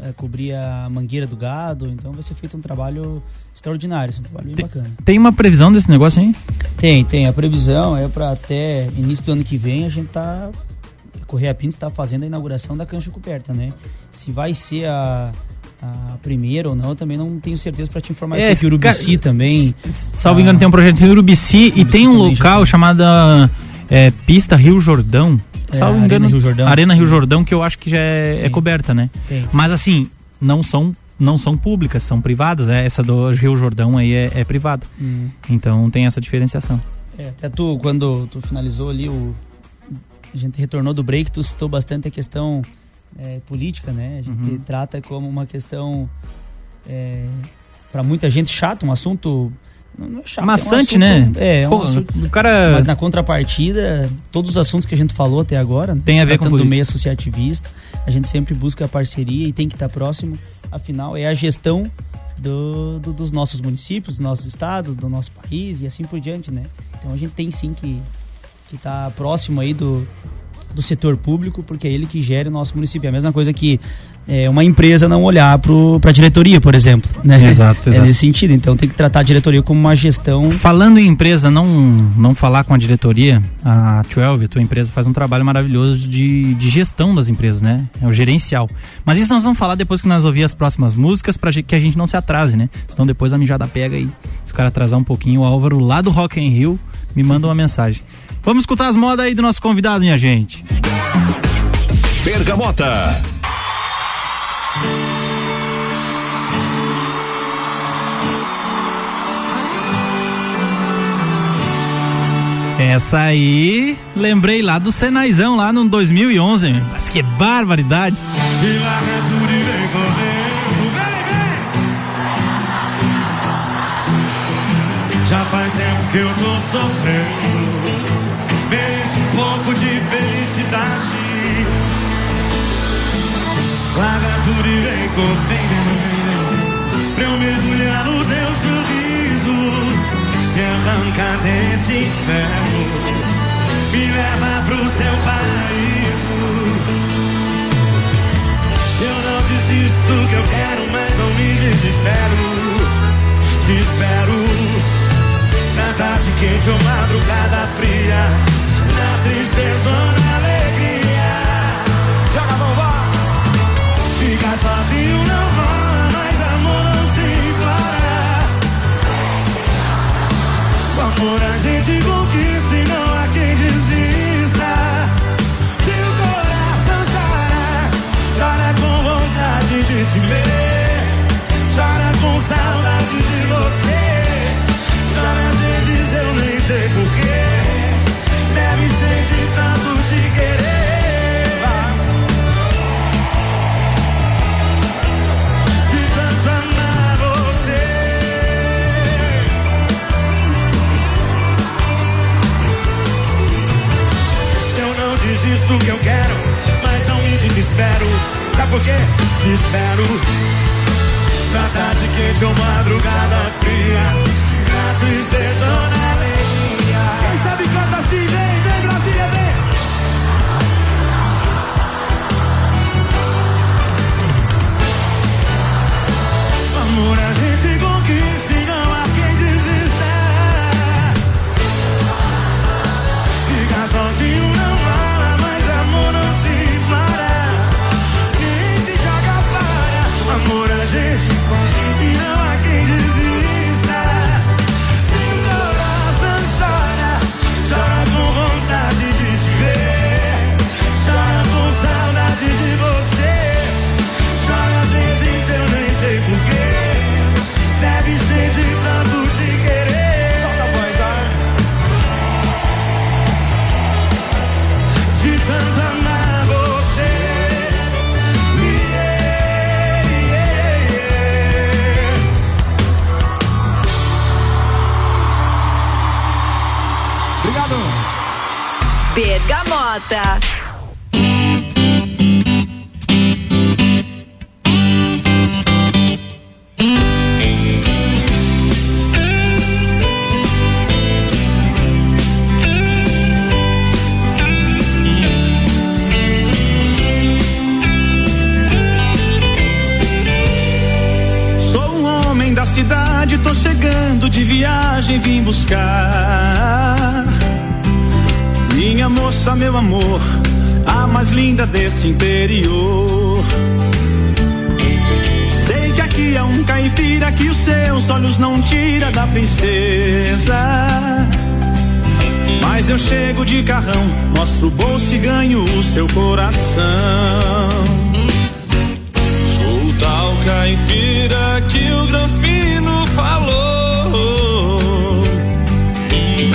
é, cobrir a mangueira do gado. Então vai ser feito um trabalho extraordinário, assim, um trabalho bem Tem, bacana. tem uma previsão desse negócio aí? Tem, tem. A previsão é para até início do ano que vem a gente tá. Correia Pinto está fazendo a inauguração da cancha coberta, né? Se vai ser a, a primeira ou não, eu também não tenho certeza para te informar. É, É, que Urubici ca- também. Salvo engano, tem um projeto em Urubici e tem um local chamado é, Pista Rio Jordão. É, Salvo Arena engano, Rio Jordão. Arena Rio Jordão, que eu acho que já é, é coberta, né? Tem. Mas assim, não são não são públicas, são privadas. É, essa do Rio Jordão aí é, é privada. Hum. Então tem essa diferenciação. É, até tu, quando tu finalizou ali o. A gente retornou do break, tu citou bastante a questão é, política, né? A gente Uhum. trata como uma questão. É, para muita gente chato, um assunto. Não é chato. Maçante, é um né? assunto- É, é um assunto- o cara- Mas na contrapartida, todos os assuntos que a gente falou até agora, Tem a ver com do política. meio associativista, a gente sempre busca a parceria e tem que estar próximo. Afinal, é a gestão do, do- dos nossos municípios, dos nossos estados, do nosso país e assim por diante, né? Então a gente tem sim que que tá próximo aí do, do setor público, porque é ele que gera o nosso município. É a mesma coisa que é, uma empresa não olhar para a diretoria, por exemplo. Né? Exato, É exato. nesse sentido. Então tem que tratar a diretoria como uma gestão. Falando em empresa, não, não falar com a diretoria, a 12, a tua empresa, faz um trabalho maravilhoso de, de gestão das empresas, né? É o gerencial. Mas isso nós vamos falar depois que nós ouvir as próximas músicas, para que a gente não se atrase, né? Senão depois a mijada pega aí. Se o cara atrasar um pouquinho, o Álvaro lá do Rock in Rio me manda uma mensagem. Vamos escutar as modas aí do nosso convidado, minha gente. Bergamota. Essa aí, lembrei lá do Senaizão, lá no 2011. Mas que barbaridade. E larga tudo e vem correndo, vem, vem. Já faz tempo que eu tô sofrendo. Larga tudo e vem correndo, vem. Pra eu mergulhar no teu sorriso e arrancar desse inferno. Me leva pro seu paraíso. Eu não desisto que eu quero, mas não me desespero. Te espero na tarde quente ou madrugada fria, na tristeza ou na alegria. Ficar sozinho não meu amor, a mais linda desse interior. Sei que aqui é um caipira que os seus olhos não tira da princesa. Mas eu chego de carrão, mostro o bolso e ganho o seu coração. Sou o tal caipira que o Granfino falou.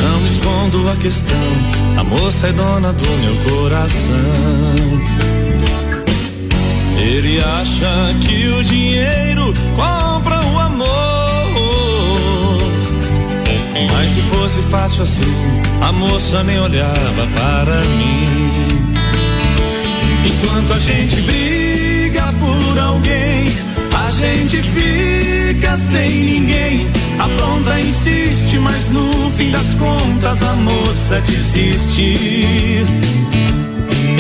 Não escondo a questão, a moça é dona do meu coração. Ele acha que o dinheiro compra o amor. Mas se fosse fácil assim, a moça nem olhava para mim. Enquanto a gente briga por alguém, gente fica sem ninguém. A blonda insiste, mas no fim das contas a moça desiste.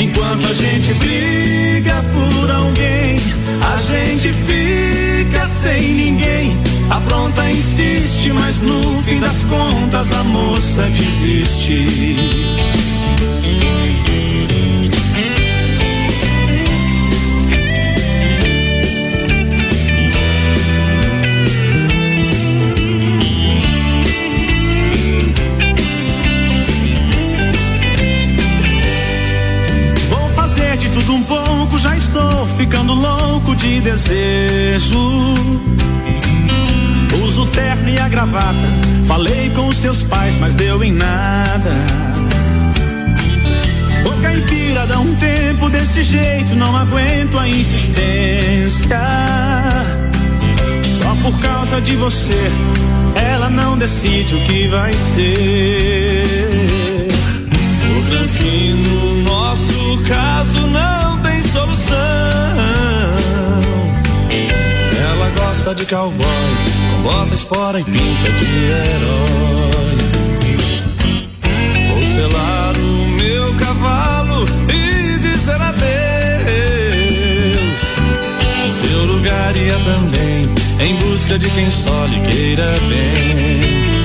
Enquanto a gente briga por alguém, a gente fica sem ninguém. A pronta insiste, mas no fim das contas a moça desiste. De desejo. Uso terno e a gravata. Falei com seus pais, mas deu em nada. Ô caipira, dá um tempo desse jeito, não aguento a insistência. Só por causa de você, ela não decide o que vai ser. O Granfino, nosso caso não tem solução. Gosta de cowboy, com bota espora e pinta de herói. Vou selar o meu cavalo e dizer adeus. Seu lugar ia também, em busca de quem só lhe queira bem.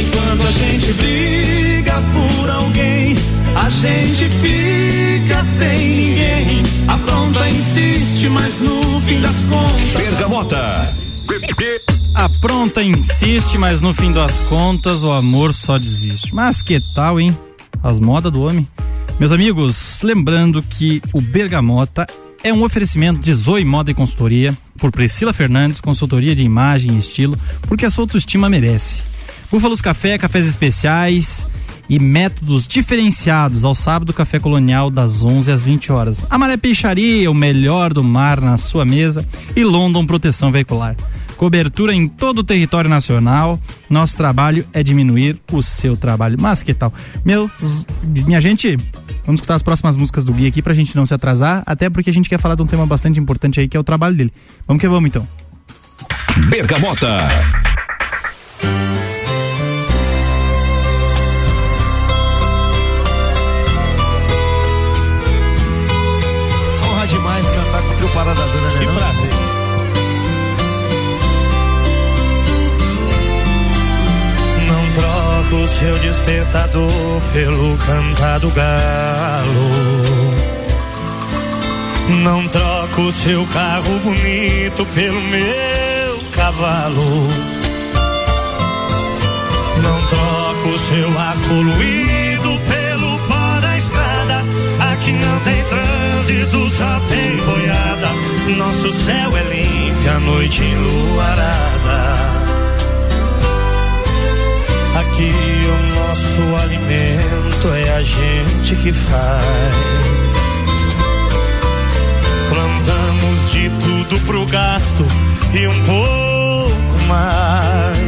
Enquanto a gente briga por alguém, a gente fica sem ninguém. A pronta insiste, mas no fim das contas. Bergamota. A pronta insiste, mas no fim das contas o amor só desiste. Mas que tal, hein? As modas do homem. Meus amigos, lembrando que o Bergamota é um oferecimento de Zoe Moda e Consultoria por Priscila Fernandes, consultoria de imagem e estilo, porque a sua autoestima merece. Búfalos Café, cafés especiais e métodos diferenciados ao sábado café colonial das 11 às 20 horas. Amaré Peixaria, o melhor do mar na sua mesa e London Proteção Veicular. Cobertura em todo o território nacional. Nosso trabalho é diminuir o seu trabalho. Mas que tal? Meu, minha gente, vamos escutar as próximas músicas do Gui aqui pra gente não se atrasar, até porque a gente quer falar de um tema bastante importante aí que é o trabalho dele. Vamos que vamos então. Bergamota. Seu despertador pelo cantar do galo. Não troco o seu carro bonito pelo meu cavalo. Não troco o seu ar poluído pelo pó da estrada. Aqui não tem trânsito, só tem boiada. Nosso céu é limpo, a noite enluarada. Aqui o nosso alimento é a gente que faz. Plantamos de tudo pro gasto e um pouco mais.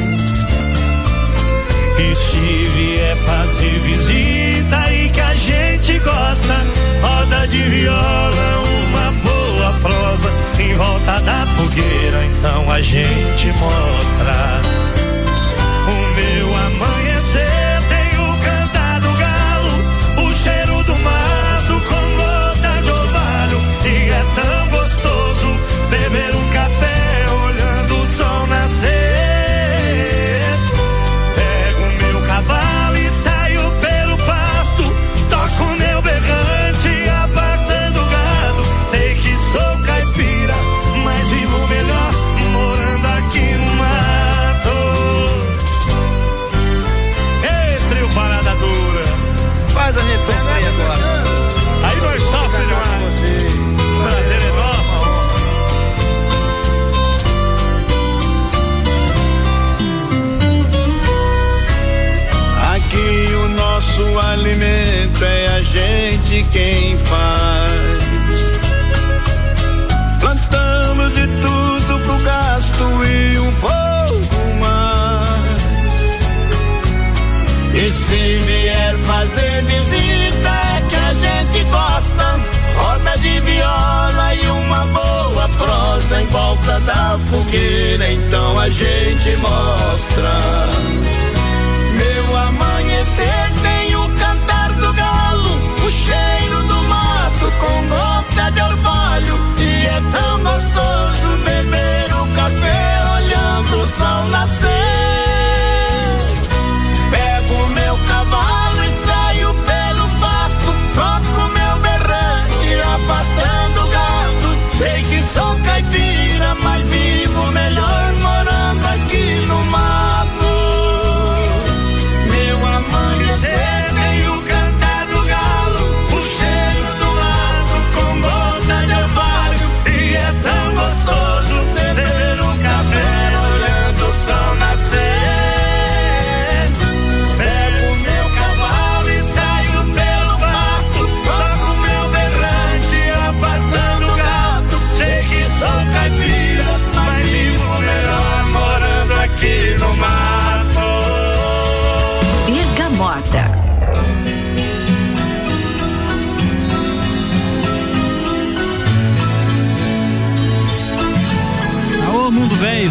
E se vier fazer visita e que a gente gosta, roda de viola, uma boa prosa em volta da fogueira, então a gente mostra.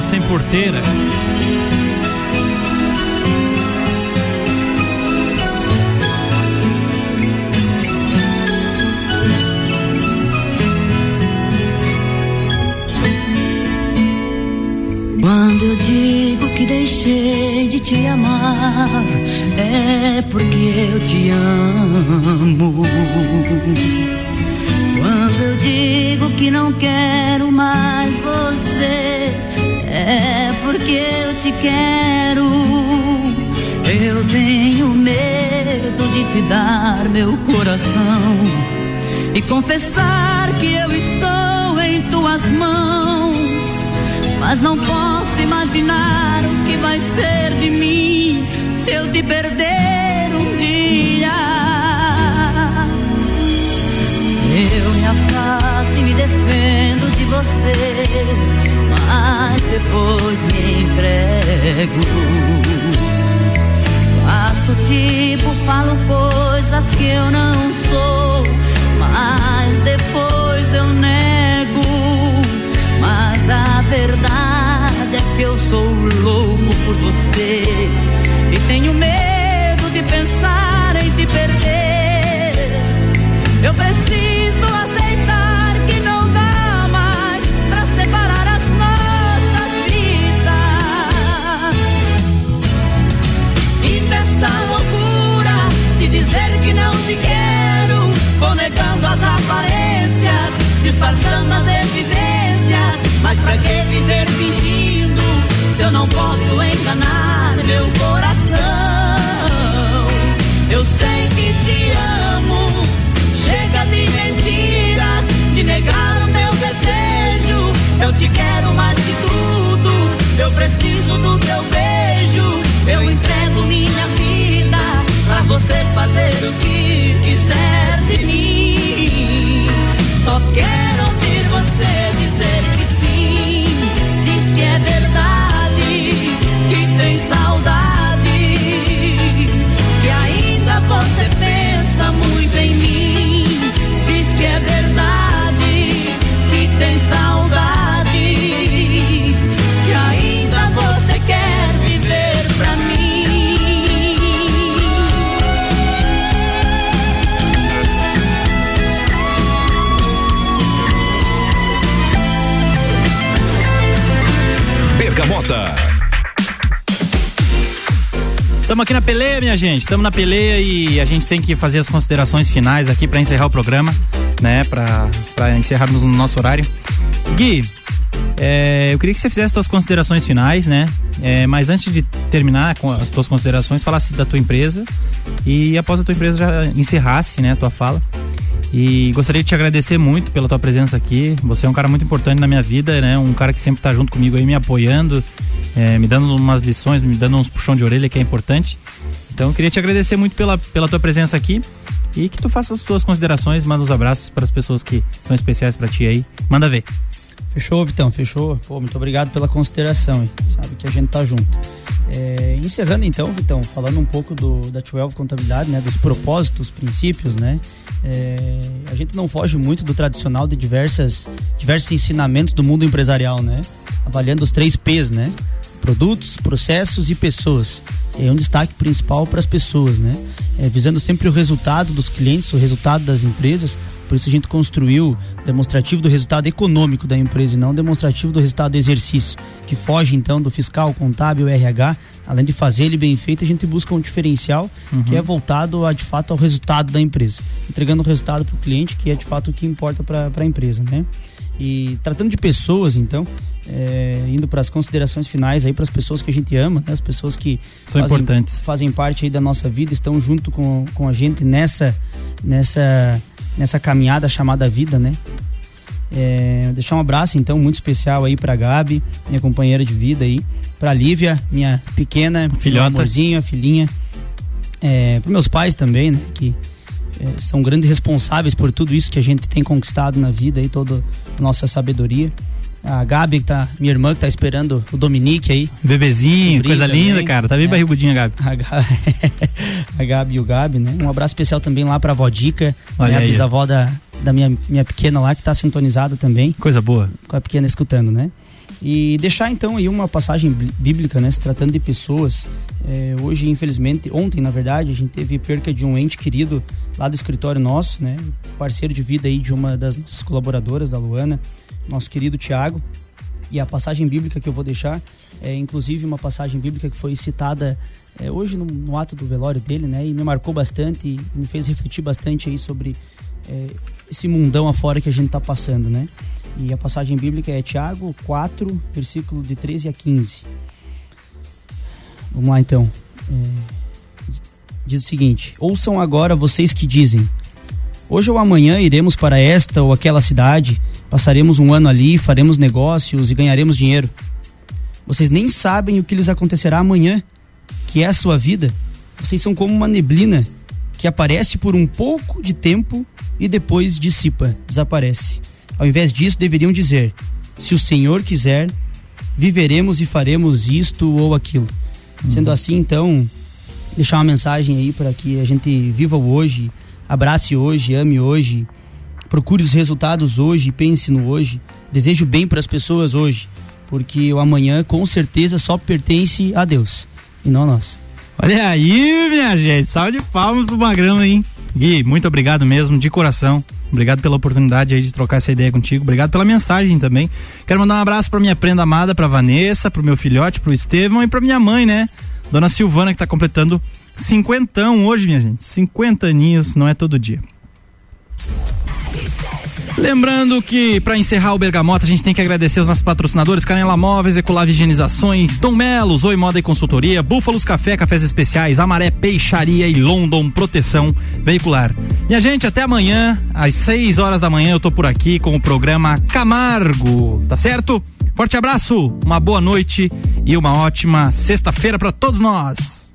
Sem porteira. Quando eu digo que deixei de te amar, é porque eu te amo. Quando eu digo que não quero mais é porque eu te quero. Eu tenho medo de te dar meu coração e confessar que eu estou em tuas mãos. Mas não posso imaginar o que vai ser de mim se eu te perder um dia. Eu me afasto e me defendo de você, mas depois me entrego. Faço tipo, falo coisas que eu não sou, mas depois eu nego. Mas a verdade é que eu sou louco por você e tenho medo de pensar em te perder. Eu preciso que não te quero, vou negando as aparências, disfarçando as evidências. Mas pra que viver fingindo se eu não posso enganar meu coração? Eu sei que te amo, chega de mentiras, de negar o meu desejo. Eu te quero o que quiser de mim. Só quero Estamos aqui na peleia, minha gente. Estamos na peleia e a gente tem que fazer as considerações finais aqui para encerrar o programa, né? Para encerrarmos no nosso horário. Gui, é, eu queria que você fizesse suas considerações finais, né? É, mas antes de terminar com as suas considerações, falasse da tua empresa e após a tua empresa já encerrasse, né, a tua fala. E gostaria de te agradecer muito pela tua presença aqui. Você é um cara muito importante na minha vida, né? Um cara que sempre tá junto comigo aí, me apoiando, é, me dando umas lições, me dando uns puxão de orelha que é importante. Então queria te agradecer muito pela, pela tua presença aqui e que tu faça as tuas considerações, manda os abraços para as pessoas que são especiais para ti aí. Manda ver. Fechou, Vitão, fechou. Pô, muito obrigado pela consideração, hein? sabe que a gente tá junto. É, encerrando então, Vitão, falando um pouco do, da 12 Contabilidade, né, dos propósitos, princípios, né? É, a gente não foge muito do tradicional de diversas, diversos ensinamentos do mundo empresarial, né? avaliando os três P's, né? Produtos, processos e pessoas. É um destaque principal para as pessoas, né? É, visando sempre o resultado dos clientes, o resultado das empresas. Por isso a gente construiu demonstrativo do resultado econômico da empresa e não demonstrativo do resultado do exercício, que foge então do fiscal, contábil, RH. Além de fazer ele bem feito, a gente busca um diferencial Uhum. que é voltado a, de fato ao resultado da empresa, entregando o resultado para o cliente, que é de fato o que importa para a empresa, né? E tratando de pessoas, então, é, indo para as considerações finais aí para as pessoas que a gente ama, né? as pessoas que São fazem, importantes. fazem parte aí da nossa vida, estão junto com, com a gente nessa nessa nessa caminhada chamada vida, né? É, deixar um abraço então muito especial aí para Gabi, minha companheira de vida aí, para Lívia, minha pequena Filhota. meu amorzinho, a filhinha, é, para meus pais também, né? Que são grandes responsáveis por tudo isso que a gente tem conquistado na vida e toda a nossa sabedoria. A Gabi, que tá, minha irmã, que tá esperando o Dominique aí. Bebezinho, coisa também. linda, cara. Tá bem É. barrigudinha, Gabi. A Gabi, a Gabi e o Gabi, né? Um abraço especial também lá pra avó Dica, né? a aí. bisavó da, da minha, minha pequena lá, que tá sintonizada também. Coisa boa. Com a pequena escutando, né? E deixar então aí uma passagem bí- bíblica, né? Se tratando de pessoas. É, hoje, infelizmente, ontem, na verdade, a gente teve perca de um ente querido lá do escritório nosso, né? Parceiro de vida aí de uma das nossas colaboradoras, da Luana, nosso querido Tiago. E a passagem bíblica que eu vou deixar é inclusive uma passagem bíblica que foi citada é, hoje no, no ato do velório dele, né? E me marcou bastante e me fez refletir bastante aí sobre é, esse mundão afora que a gente tá passando, né? E a passagem bíblica é Tiago 4, versículo de 13 a 15. Vamos lá então. É, diz o seguinte: Ouçam agora vocês que dizem: Hoje ou amanhã iremos para esta ou aquela cidade, passaremos um ano ali, faremos negócios e ganharemos dinheiro. Vocês nem sabem o que lhes acontecerá amanhã, que é a sua vida. Vocês são como uma neblina que aparece por um pouco de tempo e depois dissipa, desaparece. Ao invés disso, deveriam dizer: Se o Senhor quiser, viveremos e faremos isto ou aquilo. Sendo assim, então, deixar uma mensagem aí para que a gente viva o hoje, abrace hoje, ame hoje, procure os resultados hoje, pense no hoje, desejo bem para as pessoas hoje, porque o amanhã com certeza só pertence a Deus e não a nós. Olha aí, minha gente. Salve de palmas pro Magrão, hein? Gui, muito obrigado mesmo, de coração. Obrigado pela oportunidade aí de trocar essa ideia contigo. Obrigado pela mensagem também. Quero mandar um abraço pra minha prenda amada, pra Vanessa, pro meu filhote, pro Estevão e pra minha mãe, né? Dona Silvana, que tá completando cinquentão hoje, minha gente. 50 aninhos, não é todo dia. Lembrando que para encerrar o Bergamota a gente tem que agradecer os nossos patrocinadores Canela Móveis, Ecolave Higienizações, Dom Melo, Zoe Moda e Consultoria, Búfalos Café, Cafés Especiais, Amaré Peixaria e London Proteção Veicular. Minha gente, até amanhã, às 6 horas da manhã eu tô por aqui com o programa Camargo, tá certo? Forte abraço, uma boa noite e uma ótima sexta-feira para todos nós.